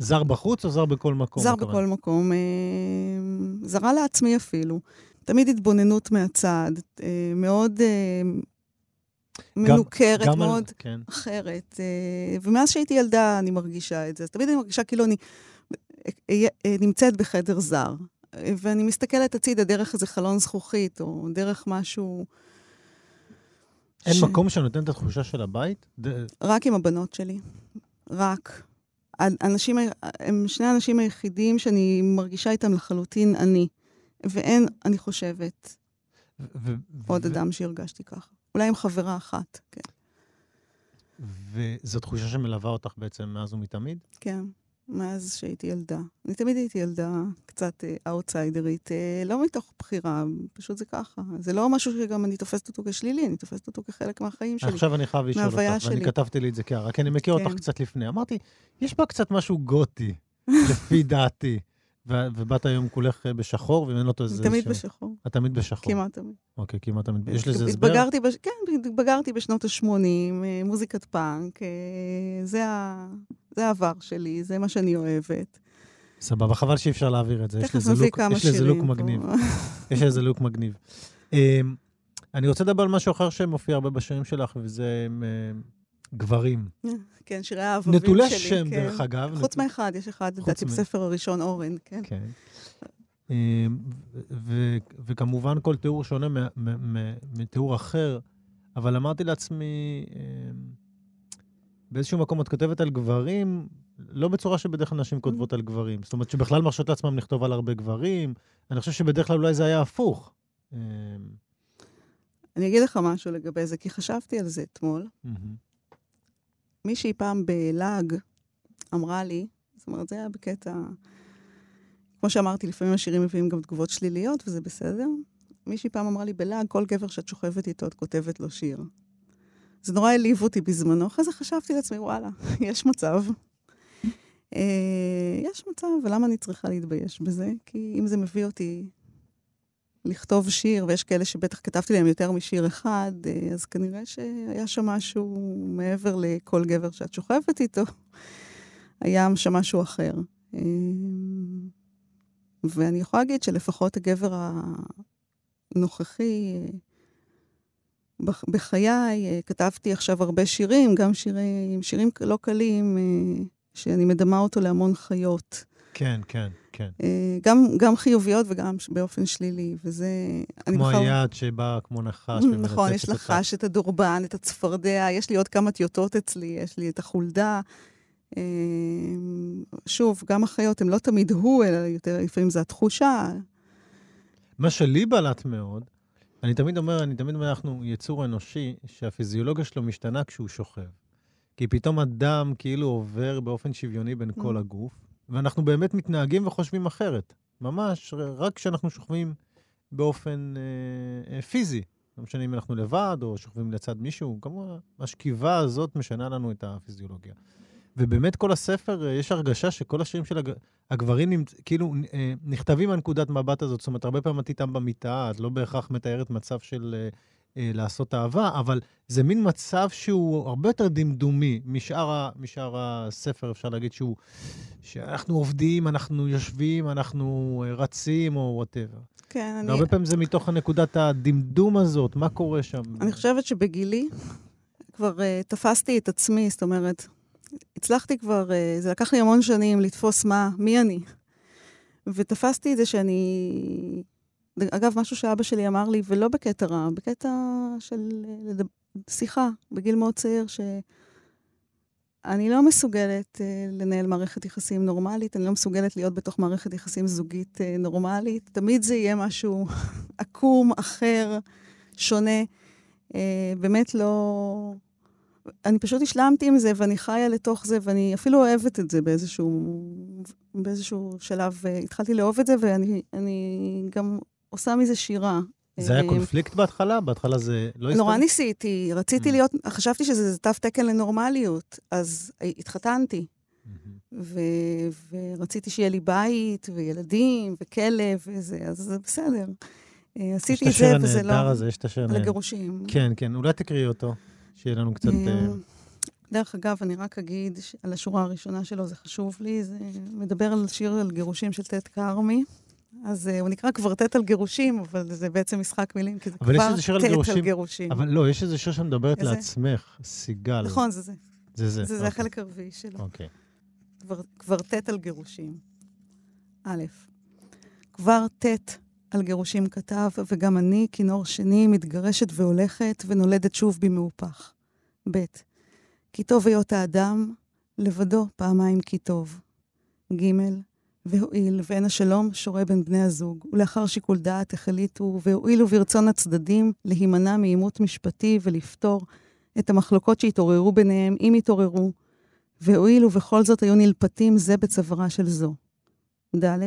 זר בחוץ או זר בכל מקום? זר בכל מקום. אה, זרה לעצמי אפילו. תמיד התבוננות מהצד, אה, מאוד אה, מנוכרת, גם מאוד על, כן. אחרת. ומאז שהייתי ילדה אני מרגישה את זה. אז תמיד אני מרגישה כאילו אני נמצאת בחדר זר. ואני מסתכלת הצידה דרך איזה חלון זכוכית, או דרך משהו... אין ש... מקום שנותן את התחושה של הבית? רק עם הבנות שלי. רק. האנשים, הם שני האנשים היחידים שאני מרגישה איתם לחלוטין אני. ואין, אני חושבת, ו- עוד ו- אדם שהרגשתי ככה. אולי עם חברה אחת, כן. וזו תחושה שמלווה אותך בעצם מאז ומתמיד? כן. מאז שהייתי ילדה. אני תמיד הייתי ילדה קצת אאוטסיידרית, אה, לא מתוך בחירה, פשוט זה ככה. זה לא משהו שגם אני תופסת אותו כשלילי, אני תופסת אותו כחלק מהחיים שלי. עכשיו אני חייב לשאול אותך, שלי. ואני כתבתי לי את זה כהערה, כי אני מכיר כן. אותך קצת לפני. אמרתי, יש בה קצת משהו גותי, לפי דעתי. ובאת היום כולך אה, בשחור, ואין אותו איזה... תמיד בשחור. את תמיד בשחור. כמעט תמיד. אוקיי, כמעט תמיד. יש לזה הסבר? התבגרתי, בש... כן, התבגרתי בשנות ה-80, אה, מוזיקת פאנק, אה, זה, ה... זה העבר שלי, זה מה שאני אוהבת. סבבה, חבל שאי אפשר להעביר את זה. יש לזה לוק, יש לזה לוק מגניב. יש לזה לוק מגניב. אני רוצה לדבר על משהו אחר שמופיע הרבה בשירים שלך, וזה גברים. כן, שירי האהובים שלי. נטולי שם, כן. דרך אגב. חוץ מאחד, יש אחד, לדעתי, בספר הראשון, אורן, כן. כן. אמ, וכמובן כל תיאור שונה מתיאור אחר, אבל אמרתי לעצמי, אמ, באיזשהו מקום את כותבת על גברים, לא בצורה שבדרך כלל נשים כותבות על גברים. זאת אומרת שבכלל מרשות לעצמם לכתוב על הרבה גברים. אני חושב שבדרך כלל אולי זה היה הפוך. אמ, אני אגיד לך משהו לגבי זה, כי חשבתי על זה אתמול. מישהי פעם בלעג אמרה לי, זאת אומרת, זה היה בקטע... כמו שאמרתי, לפעמים השירים מביאים גם תגובות שליליות, וזה בסדר. מישהי פעם אמרה לי בלעג, כל גבר שאת שוכבת איתו, את כותבת לו שיר. זה נורא העליב אותי בזמנו, אחרי זה חשבתי לעצמי, וואלה, יש מצב. אה, יש מצב, ולמה אני צריכה להתבייש בזה? כי אם זה מביא אותי לכתוב שיר, ויש כאלה שבטח כתבתי להם יותר משיר אחד, אה, אז כנראה שהיה שם משהו מעבר לכל גבר שאת שוכבת איתו, היה שם משהו אחר. אה, ואני יכולה להגיד שלפחות הגבר הנוכחי, בחיי, כתבתי עכשיו הרבה שירים, גם שירים, שירים לא קלים, שאני מדמה אותו להמון חיות. כן, כן, כן. אה, גם, גם חיוביות וגם באופן שלילי, וזה... כמו בחר... היד שבא כמו נחש נכון, יש לחש, את הדורבן, את הצפרדע, יש לי עוד כמה טיוטות אצלי, יש לי את החולדה. אה, שוב, גם החיות הן לא תמיד הוא, אלא יותר, לפעמים זה התחושה. מה שלי בלט מאוד, אני תמיד אומר, אני תמיד אומר, אנחנו יצור אנושי, שהפיזיולוגיה שלו משתנה כשהוא שוכב. כי פתאום הדם כאילו עובר באופן שוויוני בין כל mm. הגוף, ואנחנו באמת מתנהגים וחושבים אחרת. ממש, רק כשאנחנו שוכבים באופן אה, אה, פיזי. לא משנה אם אנחנו לבד או שוכבים לצד מישהו, כמובן, השכיבה הזאת משנה לנו את הפיזיולוגיה. ובאמת כל הספר, אה, יש הרגשה שכל השירים של הג... הגברים נמצ... כאילו אה, נכתבים מהנקודת מבט הזאת. זאת אומרת, הרבה פעמים את איתם במיטה, את לא בהכרח מתארת מצב של אה, אה, לעשות אהבה, אבל זה מין מצב שהוא הרבה יותר דמדומי משאר, ה... משאר הספר, אפשר להגיד שהוא... שאנחנו עובדים, אנחנו יושבים, אנחנו רצים או וואטאבר. כן, אני... והרבה פעמים זה מתוך הנקודת הדמדום הזאת, מה קורה שם? אני חושבת שבגילי כבר uh, תפסתי את עצמי, זאת אומרת, הצלחתי כבר, אה, זה לקח לי המון שנים לתפוס מה, מי אני. ותפסתי את זה שאני... אגב, משהו שאבא שלי אמר לי, ולא בקטע רע, בקטע של לדבר, שיחה בגיל מאוד צעיר, שאני לא מסוגלת uh, לנהל מערכת יחסים נורמלית, אני לא מסוגלת להיות בתוך מערכת יחסים זוגית uh, נורמלית. תמיד זה יהיה משהו עקום, אחר, שונה. באמת לא... אני פשוט השלמתי עם זה, ואני חיה לתוך זה, ואני אפילו אוהבת את זה באיזשהו, באיזשהו שלב. אה, התחלתי לאהוב את זה, ואני גם עושה מזה שירה. זה היה אה, קונפליקט בהתחלה? בהתחלה זה לא הסתכל? נורא ניסיתי, רציתי mm. להיות, חשבתי שזה תו תקן לנורמליות, אז התחתנתי. Mm-hmm. ו- ורציתי שיהיה לי בית, וילדים, וכלב, וזה, אז זה בסדר. אה, עשיתי את זה, וזה לא... הזה, יש את השיר הנהדר הזה, לגירושים. כן, כן, אולי תקראי אותו. שיהיה לנו קצת... אה, דרך אגב, אני רק אגיד על השורה הראשונה שלו, זה חשוב לי, זה מדבר על שיר על גירושים של טט כרמי. אז uh, הוא נקרא קוורטט על גירושים, אבל זה בעצם משחק מילים, כי זה קוורטט על גירושים. אבל לא, יש איזה שיר שמדברת איזה? לעצמך, סיגל. נכון, זה זה. זה זה. זה, זה החלק הרביעי שלו. אוקיי. קוור, קוורטט על גירושים. א', קוורטט על גירושים כתב, וגם אני, כינור שני, מתגרשת והולכת, ונולדת שוב במהופך. ב. כי טוב היות האדם, לבדו פעמיים כי טוב. ג. והואיל ואין השלום שורה בין בני הזוג, ולאחר שיקול דעת החליטו, והואילו ברצון הצדדים להימנע מעימות משפטי ולפתור את המחלוקות שהתעוררו ביניהם, אם התעוררו, והואילו בכל זאת היו נלפתים זה בצווארה של זו. ד.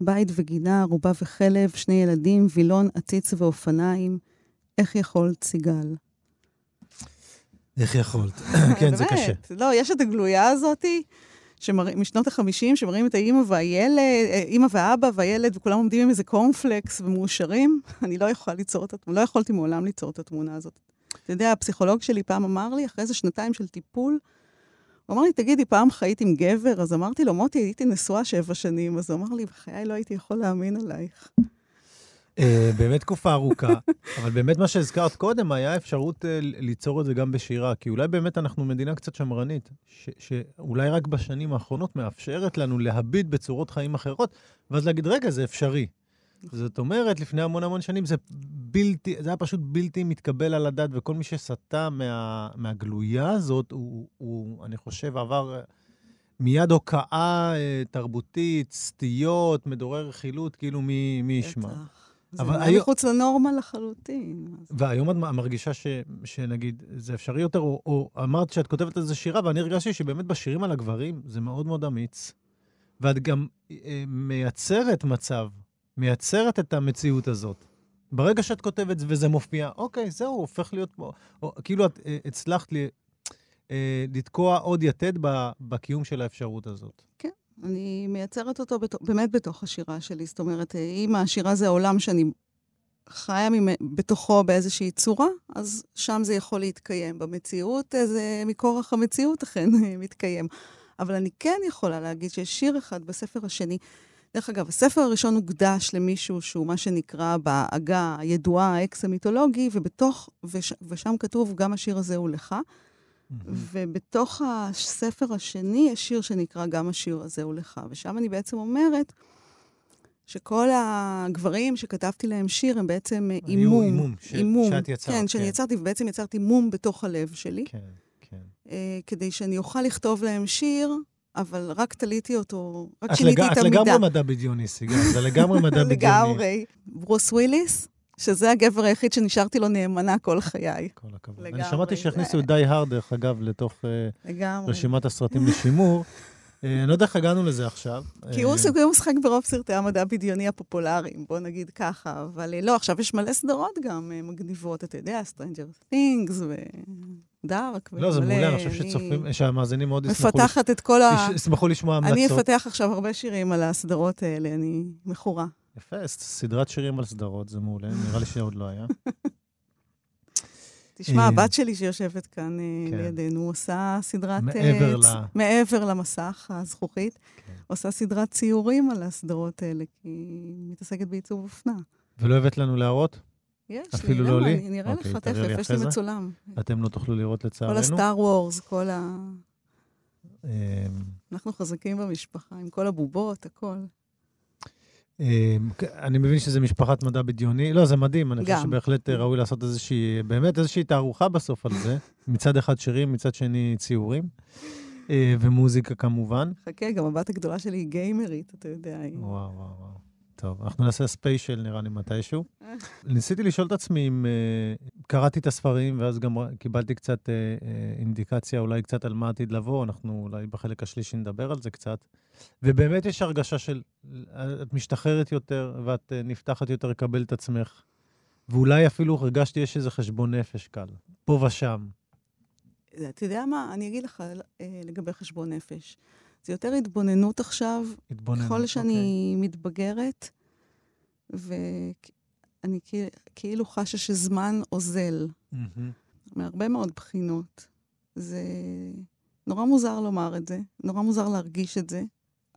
בית וגינה, ערובה וחלב, שני ילדים, וילון, עציץ ואופניים. איך יכולת, סיגל? איך יכולת? כן, זה קשה. לא, יש את הגלויה הזאתי. שמראים, משנות ה-50, שמראים את האימא והילד, אה, אימא ואבא והילד, וכולם עומדים עם איזה קורנפלקס ומאושרים. אני לא יכולה ליצור את התמונה, לא יכולתי מעולם ליצור את התמונה הזאת. אתה יודע, הפסיכולוג שלי פעם אמר לי, אחרי איזה שנתיים של טיפול, הוא אמר לי, תגידי, פעם חיית עם גבר? אז אמרתי לו, מוטי, הייתי נשואה שבע שנים. אז הוא אמר לי, בחיי לא הייתי יכול להאמין עלייך. אה, באמת תקופה ארוכה, אבל באמת מה שהזכרת קודם, היה אפשרות אה, ליצור את זה גם בשירה, כי אולי באמת אנחנו מדינה קצת שמרנית, שאולי רק בשנים האחרונות מאפשרת לנו להביט בצורות חיים אחרות, ואז להגיד, רגע, זה אפשרי. זאת אומרת, לפני המון המון שנים זה בלתי, זה היה פשוט בלתי מתקבל על הדעת, וכל מי שסטה מה, מהגלויה הזאת, הוא, הוא, אני חושב, עבר מיד הוקעה אה, תרבותית, סטיות, מדורי רכילות, כאילו מי, ישמע. זה היה מחוץ לנורמה לחלוטין. והיום את מרגישה ש, שנגיד, זה אפשרי יותר, או, או אמרת שאת כותבת איזה שירה, ואני הרגשתי שבאמת בשירים על הגברים זה מאוד מאוד אמיץ. ואת גם אה, מייצרת מצב מייצרת את המציאות הזאת. ברגע שאת כותבת וזה מופיע, אוקיי, זהו, הופך להיות פה, או, כאילו את אה, הצלחת לי, אה, לתקוע עוד יתד בקיום של האפשרות הזאת. כן, אני מייצרת אותו בת, באמת בתוך השירה שלי. זאת אומרת, אם השירה זה העולם שאני חיה בתוכו באיזושהי צורה, אז שם זה יכול להתקיים. במציאות, זה מכורח המציאות אכן מתקיים. אבל אני כן יכולה להגיד שיש שיר אחד בספר השני, דרך אגב, הספר הראשון הוקדש למישהו שהוא מה שנקרא בעגה הידועה, האקס המיתולוגי, ובתוך, וש, ושם כתוב, גם השיר הזה הוא לך. ובתוך הספר השני יש שיר שנקרא גם השיר הזה הוא לך. ושם אני בעצם אומרת שכל הגברים שכתבתי להם שיר הם בעצם אה, אימום. אימום, ש- אימום. שאת יצרת, כן, שאני כן. יצרתי, ובעצם יצרתי מום בתוך הלב שלי, כן, כן. אה, כדי שאני אוכל לכתוב להם שיר, אבל רק תליתי אותו, רק את שיניתי את את המידה. לגמרי מדע בדיוני, סיגל, זה לגמרי מדע בדיוני. לגמרי. ברוס וויליס, שזה הגבר היחיד שנשארתי לו נאמנה כל חיי. כל הכבוד. אני לגמרי, שמעתי שהכניסו את די הרד, דרך אגב, לתוך אה, לגמרי. רשימת הסרטים לשימור. אה, אני לא יודע איך הגענו לזה עכשיו. כי אה, הוא סוג- הוא משחק ברוב סרטי המדע הבדיוני הפופולריים, בוא נגיד ככה. אבל לא, עכשיו יש מלא סדרות גם מגניבות, אתה יודע, Stranger Things ודארק. לא, זה מעולה, אני חושב שצופים, שהמאזינים מאוד ישמחו מפתחת את כל ה... יש- ישמחו לשמוע אני המלצות. אפתח עכשיו הרבה שירים על הסדרות האלה, אני מכורה. יפה, סדרת שירים על סדרות, זה מעולה, נראה לי שעוד לא היה. תשמע, אה, הבת שלי שיושבת כאן אה, כן. לידינו, עושה סדרת... מעבר אה, צ- ל- מעבר למסך הזכוכית, כן. עושה סדרת ציורים על הסדרות האלה, כי היא מתעסקת בעיצוב אופנה. ולא הבאת לנו להראות? יש אפילו לי, לא למה? לי? אני נראה אוקיי, לך לי תכף, יש לי. מצולם. אתם לא תוכלו לראות כל לצערנו. הסטאר וורס, כל ה... אמ, אנחנו חזקים במשפחה, עם כל הבובות, הכל. אמ, אני מבין שזה משפחת מדע בדיוני. לא, זה מדהים, אני חושב. שבהחלט אה, ראוי לעשות איזושהי, באמת איזושהי תערוכה בסוף על זה. מצד אחד שירים, מצד שני ציורים. אה, ומוזיקה כמובן. חכה, גם הבת הגדולה שלי היא גיימרית, אתה יודע. וואו, וואו, וואו. טוב, אנחנו נעשה ספיישל נראה לי מתישהו. ניסיתי לשאול את עצמי אם uh, קראתי את הספרים, ואז גם קיבלתי קצת uh, uh, אינדיקציה אולי קצת על מה עתיד לבוא, אנחנו אולי בחלק השלישי נדבר על זה קצת. ובאמת יש הרגשה של, אה, את משתחררת יותר, ואת uh, נפתחת יותר לקבל את עצמך. ואולי אפילו הרגשתי יש איזה חשבון נפש קל, פה ושם. אתה יודע מה? אני אגיד לך אה, לגבי חשבון נפש. זה יותר התבוננות עכשיו, התבוננות. ככל שאני מתבגרת, ואני כאילו חשה שזמן אוזל, אוקיי. מהמם. מהרבה מאוד בחינות. זה נורא מוזר לומר את זה, נורא מוזר להרגיש את זה,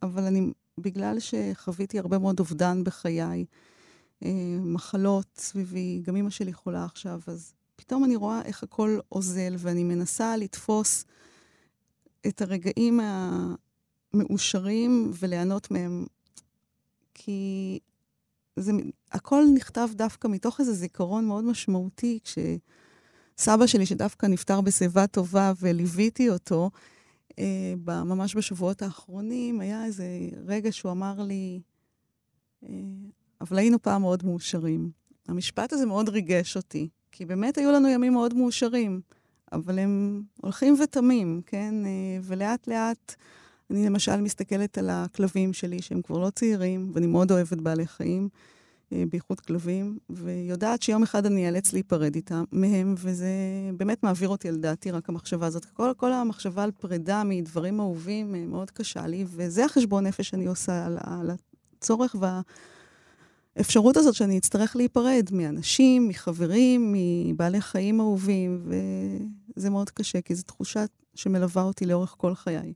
אבל אני, בגלל שחוויתי הרבה מאוד אובדן בחיי, אה, מחלות סביבי, גם אמא שלי חולה עכשיו, אז פתאום אני רואה איך הכל אוזל, ואני מנסה לתפוס את הרגעים המאושרים וליהנות מהם, כי זה, הכל נכתב דווקא מתוך איזה זיכרון מאוד משמעותי, כשסבא שלי, שדווקא נפטר בשיבה טובה וליוויתי אותו, אה, ממש בשבועות האחרונים, היה איזה רגע שהוא אמר לי, אה, אבל היינו פעם מאוד מאושרים. המשפט הזה מאוד ריגש אותי, כי באמת היו לנו ימים מאוד מאושרים, אבל הם הולכים ותמים, כן? אה, ולאט לאט, אני למשל מסתכלת על הכלבים שלי, שהם כבר לא צעירים, ואני מאוד אוהבת בעלי חיים, אה, בייחוד כלבים, ויודעת שיום אחד אני אאלץ להיפרד איתם, מהם, וזה באמת מעביר אותי על דעתי, רק המחשבה הזאת. כל, כל המחשבה על פרידה מדברים אהובים אה, מאוד קשה לי, וזה החשבון נפש שאני עושה על, על הצורך והאפשרות הזאת שאני אצטרך להיפרד מאנשים, מחברים, מבעלי חיים אהובים, וזה מאוד קשה, כי זו תחושה שמלווה אותי לאורך כל חיי.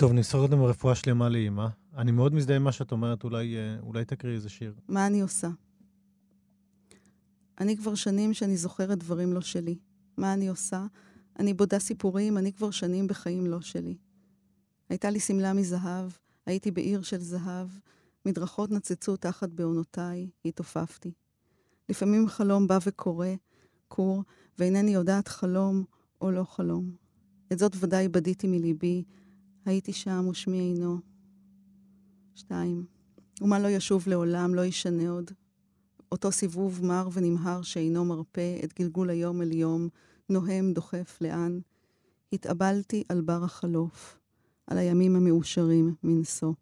טוב, נמסור קודם רפואה שלמה לאימא. אני מאוד מזדהה עם מה שאת אומרת, אולי, אה, אולי תקריא איזה שיר. מה אני עושה? אני כבר שנים שאני זוכרת דברים לא שלי. מה אני עושה? אני בודה סיפורים, אני כבר שנים בחיים לא שלי. הייתה לי שמלה מזהב, הייתי בעיר של זהב, מדרכות נצצו תחת בעונותיי, התעופפתי. לפעמים חלום בא וקורא, קור, ואינני יודעת חלום או לא חלום. את זאת ודאי בדיתי מליבי, הייתי שם ושמי אינו. שתיים. ומה לא ישוב לעולם, לא ישנה עוד. אותו סיבוב מר ונמהר שאינו מרפה, את גלגול היום אל יום, נוהם, דוחף, לאן. התאבלתי על בר החלוף, על הימים המאושרים מנשוא.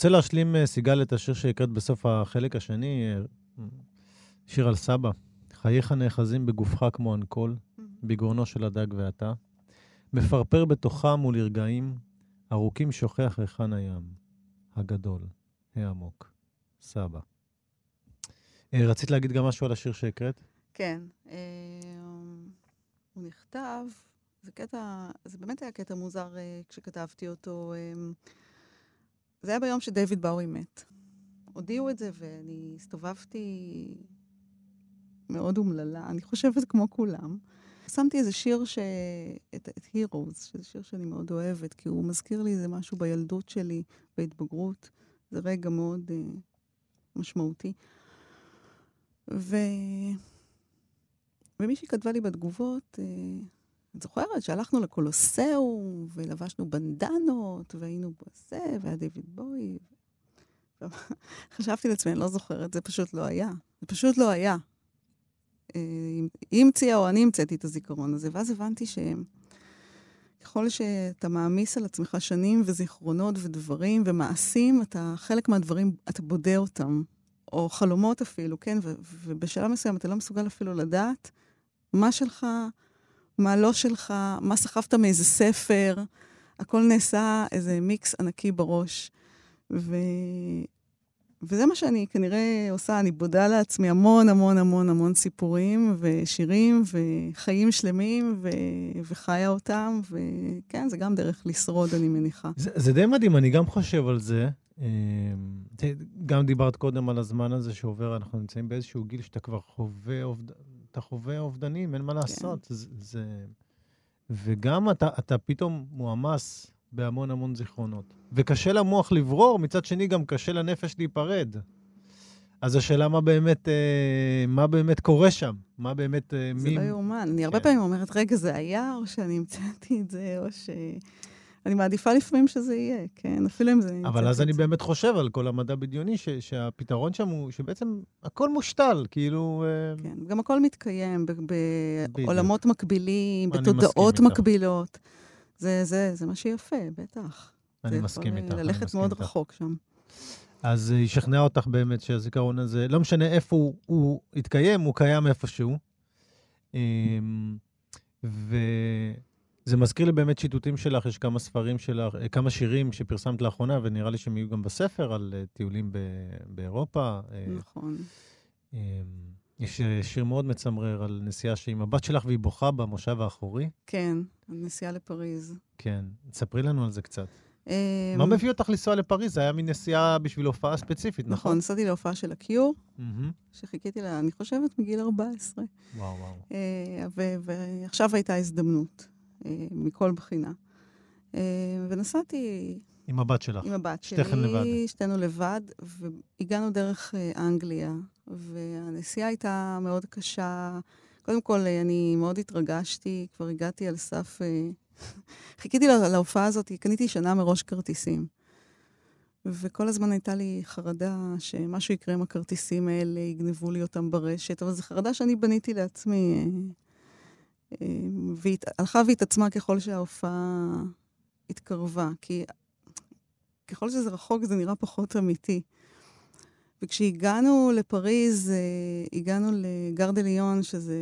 רוצה להשלים, אה, סיגל, את השיר שהקראת בסוף החלק השני, אה, שיר על סבא. חייך נאחזים בגופך כמו אנקול, בגרונו של הדג ואתה. מפרפר בתוכם ולרגעים, ארוכים שוכח היכן הים, הגדול, העמוק, סבא. אה, רצית להגיד גם משהו על השיר שהקראת? כן. הוא נכתב, זה קטע, זה באמת היה קטע מוזר כשכתבתי אותו. אה, זה היה ביום שדייוויד באוי מת. הודיעו את זה ואני הסתובבתי מאוד אומללה, אני חושבת כמו כולם. שמתי איזה שיר, ש... את, את Heroes, שזה שיר שאני מאוד אוהבת, כי הוא מזכיר לי איזה משהו בילדות שלי, בהתבגרות. זה רגע מאוד uh, משמעותי. ו... ומישהי כתבה לי בתגובות, uh, את זוכרת שהלכנו לקולוסאום, ולבשנו בנדנות, והיינו בזה, והיה דיוויד בוי. חשבתי לעצמי, אני לא זוכרת, זה פשוט לא היה. זה פשוט לא היה. היא המציאה או אני המצאתי את הזיכרון הזה, ואז הבנתי שככל שאתה מעמיס על עצמך שנים וזיכרונות ודברים ומעשים, אתה, חלק מהדברים, אתה בודה אותם, או חלומות אפילו, כן? ובשלב מסוים אתה לא מסוגל אפילו לדעת מה שלך, מה לא שלך, מה סחבת מאיזה ספר, הכל נעשה איזה מיקס ענקי בראש. ו... וזה מה שאני כנראה עושה, אני בודה לעצמי המון המון המון המון סיפורים ושירים וחיים שלמים ו... וחיה אותם, וכן, זה גם דרך לשרוד, אני מניחה. זה, זה די מדהים, אני גם חושב על זה. אמ, גם דיברת קודם על הזמן הזה שעובר, אנחנו נמצאים באיזשהו גיל שאתה כבר חווה, אובד... אתה חווה אובדנים, אין מה לעשות. כן. זה, זה... וגם אתה, אתה פתאום מועמס בהמון המון זיכרונות. וקשה למוח לברור, מצד שני גם קשה לנפש להיפרד. אז השאלה מה באמת, אה, מה באמת קורה שם? מה באמת... אה, זה מי... לא יאומן. אני הרבה כן. פעמים אומרת, רגע, זה היה, או שאני המצאתי את זה, או ש... אני מעדיפה לפעמים שזה יהיה, כן? אפילו אם זה... אבל אז אני באמת חושב על כל המדע בדיוני, ש, שהפתרון שם הוא שבעצם הכל מושתל, כאילו... אה, כן, גם הכל מתקיים בעולמות מקבילים, בתודעות מקבילות. זה, זה, זה מה שיפה, בטח. אני מסכים איתך. זה יכול ללכת מאוד איתך. רחוק שם. אז היא שכנעה אותך באמת שהזיכרון הזה, לא משנה איפה הוא, הוא התקיים, הוא קיים איפשהו. אמ, וזה מזכיר לי באמת שיטוטים שלך, יש כמה ספרים שלך, כמה שירים שפרסמת לאחרונה, ונראה לי שהם יהיו גם בספר, על אה, טיולים באירופה. אה, נכון. אמ, יש אה, שיר מאוד מצמרר על נסיעה שעם הבת שלך והיא בוכה במושב האחורי. כן, נסיעה לפריז. כן, תספרי לנו על זה קצת. אמ, מה מביא אותך לנסוע לפריז? זה היה מין נסיעה בשביל הופעה ספציפית, נכון? נכון, נסעתי להופעה של הקיור, שחיכיתי לה, אני חושבת, מגיל 14. וואו, וואו. אה, ועכשיו הייתה הזדמנות, אה, מכל בחינה. ונסעתי... עם הבת שלך. עם הבת שלי. שתיכן לבד. שתינו לבד, והגענו דרך אנגליה. והנסיעה הייתה מאוד קשה. קודם כל, אני מאוד התרגשתי, כבר הגעתי על סף... אה, חיכיתי להופעה הזאת, קניתי שנה מראש כרטיסים. וכל הזמן הייתה לי חרדה שמשהו יקרה עם הכרטיסים האלה, יגנבו לי אותם ברשת, אבל זו חרדה שאני בניתי לעצמי. והיא הלכה והתעצמה ככל שההופעה התקרבה, כי ככל שזה רחוק זה נראה פחות אמיתי. וכשהגענו לפריז, אה, הגענו לגר דה ליון, שזה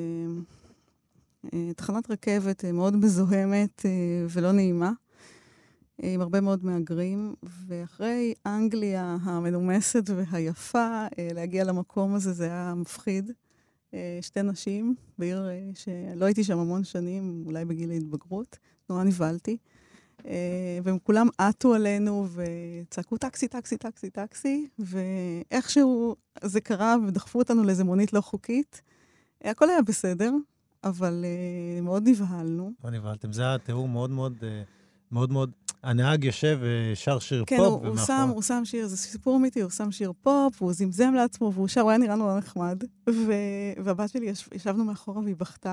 אה, תחנת רכבת אה, מאוד מזוהמת ולא נעימה, עם הרבה מאוד מהגרים, ואחרי אנגליה המנומסת והיפה, להגיע למקום הזה זה היה מפחיד. שתי נשים בעיר שלא הייתי שם המון שנים, אולי בגיל ההתבגרות, נורא נבהלתי. אה, והם כולם עטו עלינו וצעקו טקסי, טקסי, טקסי, טקסי, ואיכשהו זה קרה ודחפו אותנו לאיזה מונית לא חוקית. הכל היה בסדר, אבל מאוד נבהלנו. לא נבהלתם, זה היה תיאור מאוד מאוד, מאוד מאוד... הנהג יושב ושר שיר כן, פופ. כן, הוא, הוא שם שיר, זה סיפור אמיתי, הוא שם שיר פופ, הוא זמזם לעצמו, והוא שר, הוא היה נראה נורא נחמד. ו... והבת שלי, יש... ישבנו מאחורה והיא בכתה.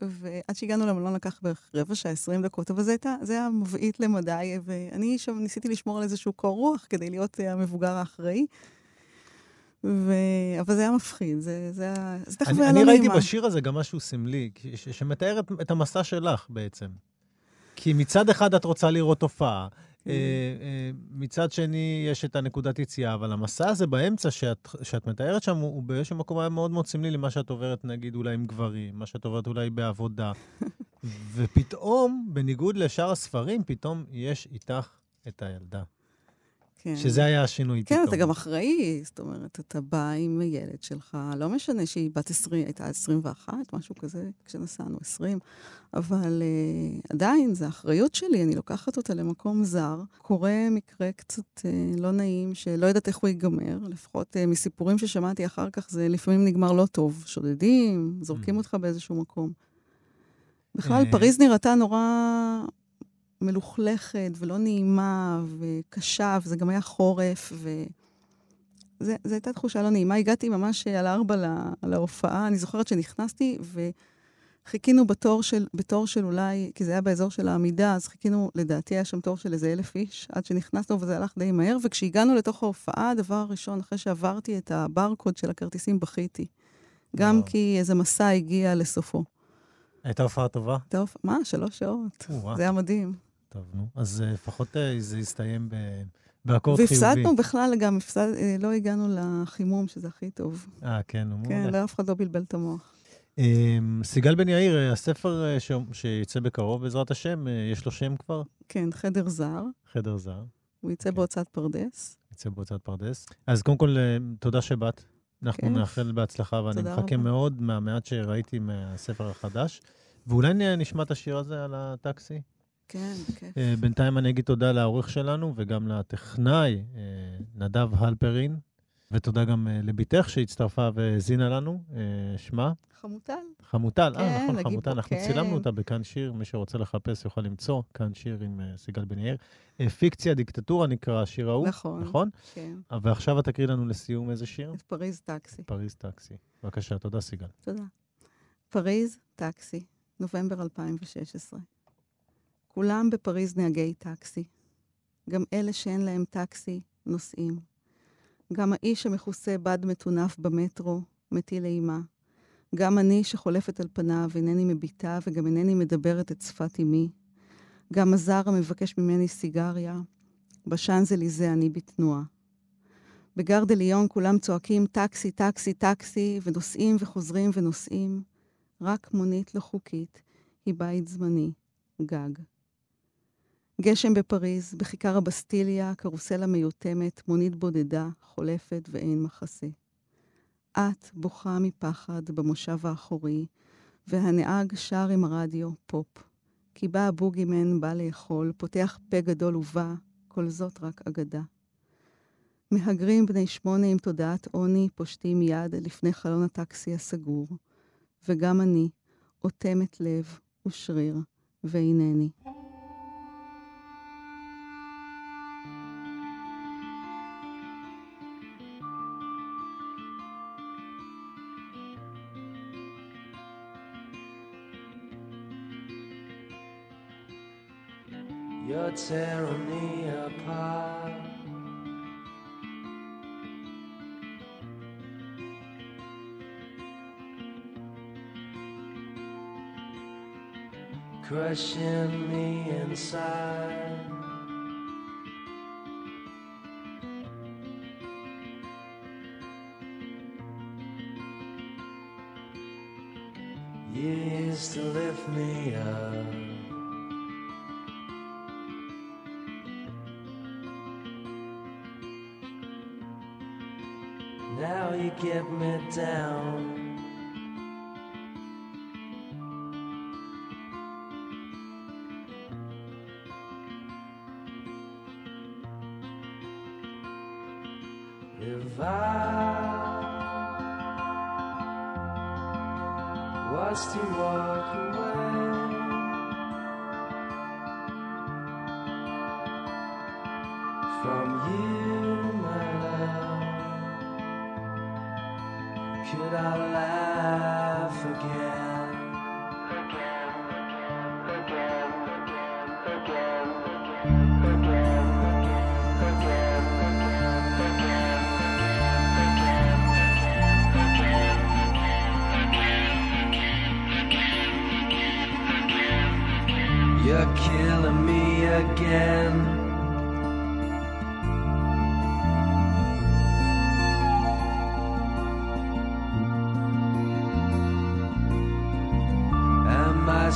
ועד שהגענו למלון לקח בערך רבע שעה, עשרים דקות, אבל זה, הייתה, זה היה מבעית למדי, ואני שם ניסיתי לשמור על איזשהו קור רוח כדי להיות אה, המבוגר האחראי. ו... אבל זה היה מפחיד, זה, זה היה... זה תכף היה לא נעימה. אני ראיתי בשיר הזה גם משהו סמלי, ש- שמתאר את, את המסע שלך בעצם. כי מצד אחד את רוצה לראות הופעה, כן. אה, אה, מצד שני, יש את הנקודת יציאה, אבל המסע הזה באמצע שאת, שאת מתארת שם, הוא באיזשהו מקום היה מאוד מאוד סמלי למה שאת עוברת, נגיד, אולי עם גברים, מה שאת עוברת אולי בעבודה. ופתאום, בניגוד לשאר הספרים, פתאום יש איתך את הילדה. כן. שזה היה השינוי כן, פתאום. אתה גם אחראי, זאת אומרת, אתה בא עם הילד שלך, לא משנה שהיא בת 20, הייתה 21, משהו כזה, כשנסענו 20, אבל uh, עדיין, זו אחריות שלי, אני לוקחת אותה למקום זר. קורה מקרה קצת uh, לא נעים, שלא יודעת איך הוא ייגמר, לפחות uh, מסיפורים ששמעתי אחר כך, זה לפעמים נגמר לא טוב. שודדים, זורקים Mm. אותך באיזשהו מקום. בכלל. פריז נראתה נורא מלוכלכת ולא נעימה וקשה, וזה גם היה חורף, ו... זו הייתה תחושה לא נעימה. הגעתי ממש על ארבע לה- להופעה. אני זוכרת שנכנסתי וחיכינו בתור של, בתור של אולי, כי זה היה באזור של העמידה, אז חיכינו, לדעתי היה שם תור של איזה אלף איש, עד שנכנסנו וזה הלך די מהר. וכשהגענו לתוך ההופעה, הדבר הראשון, אחרי שעברתי את הברקוד של הכרטיסים, בכיתי. גם וואו. כי איזה מסע הגיע לסופו. הייתה הופעה טובה? הופעה, מה? שלוש שעות. זה היה מדהים. טוב, נו. אז אה, לפחות אה, זה הסתיים ב... באקורד חיובי. והפסדנו בכלל, גם הפסד... אה, לא הגענו לחימום, שזה הכי טוב. אה, כן, נו, כן. לא, אף אחד לא בלבל את המוח. אמ, סיגל בן יאיר, הספר ש- שיצא בקרוב, בעזרת השם, יש לו שם כבר? כן, חדר זר, חדר זר. הוא יצא אוקיי. בהוצאת פרדס. יצא בהוצאת פרדס. אז קודם כל, תודה שבאת. אנחנו כיף. נאחל בהצלחה, ואני מחכה רבה. מאוד מהמעט שראיתי מהספר החדש. ואולי נשמע את השיר הזה על הטקסי? כן, כיף. אה, בינתיים אני אגיד תודה לעורך שלנו וגם לטכנאי אה, נדב הלפרין, ותודה גם אה, לבתך שהצטרפה והאזינה לנו. שמה? חמוטל. חמוטל. כן, אה, נכון, הגיבור, חמוטל. אנחנו כן. צילמנו אותה בכאן שיר, מי שרוצה לחפש יוכל למצוא כאן שיר עם סיגל בן יאיר. פיקציה דיקטטורה נקרא השיר ההוא, נכון. נכון? כן. ועכשיו את תקריא לנו לסיום איזה שיר? את פריז טקסי. פריז טקסי. בבקשה, תודה סיגל. תודה. פריז טקסי, נובמבר 2016. כולם בפריז נהגי טקסי. גם אלה שאין להם טקסי נוסעים. גם האיש המכוסה בד מטונף במטרו מטיל אימה. גם אני שחולפת על פניו אינני מביטה וגם אינני מדברת את שפת אמי. גם הזר המבקש ממני סיגריה. בשאנזליזה אני בתנועה. בגר דה כולם צועקים טקסי, טקסי, טקסי, ונוסעים וחוזרים ונוסעים. רק מונית לא חוקית היא בית זמני, גג. גשם בפריז, בכיכר הבסטיליה, קרוסלה מיותמת, מונית בודדה, חולפת ואין מחסה. את בוכה מפחד במושב האחורי, והנהג שר עם הרדיו פופ. כי בא הבוגימן, בא לאכול, פותח פה גדול ובא, כל זאת רק אגדה. מהגרים בני שמונה עם תודעת עוני פושטים יד לפני חלון הטקסי הסגור, וגם אני, אוטמת לב ושריר, והנני. You're tearing me apart. Crushing me inside. You used to lift me up. Get me down.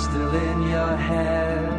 Still in your head?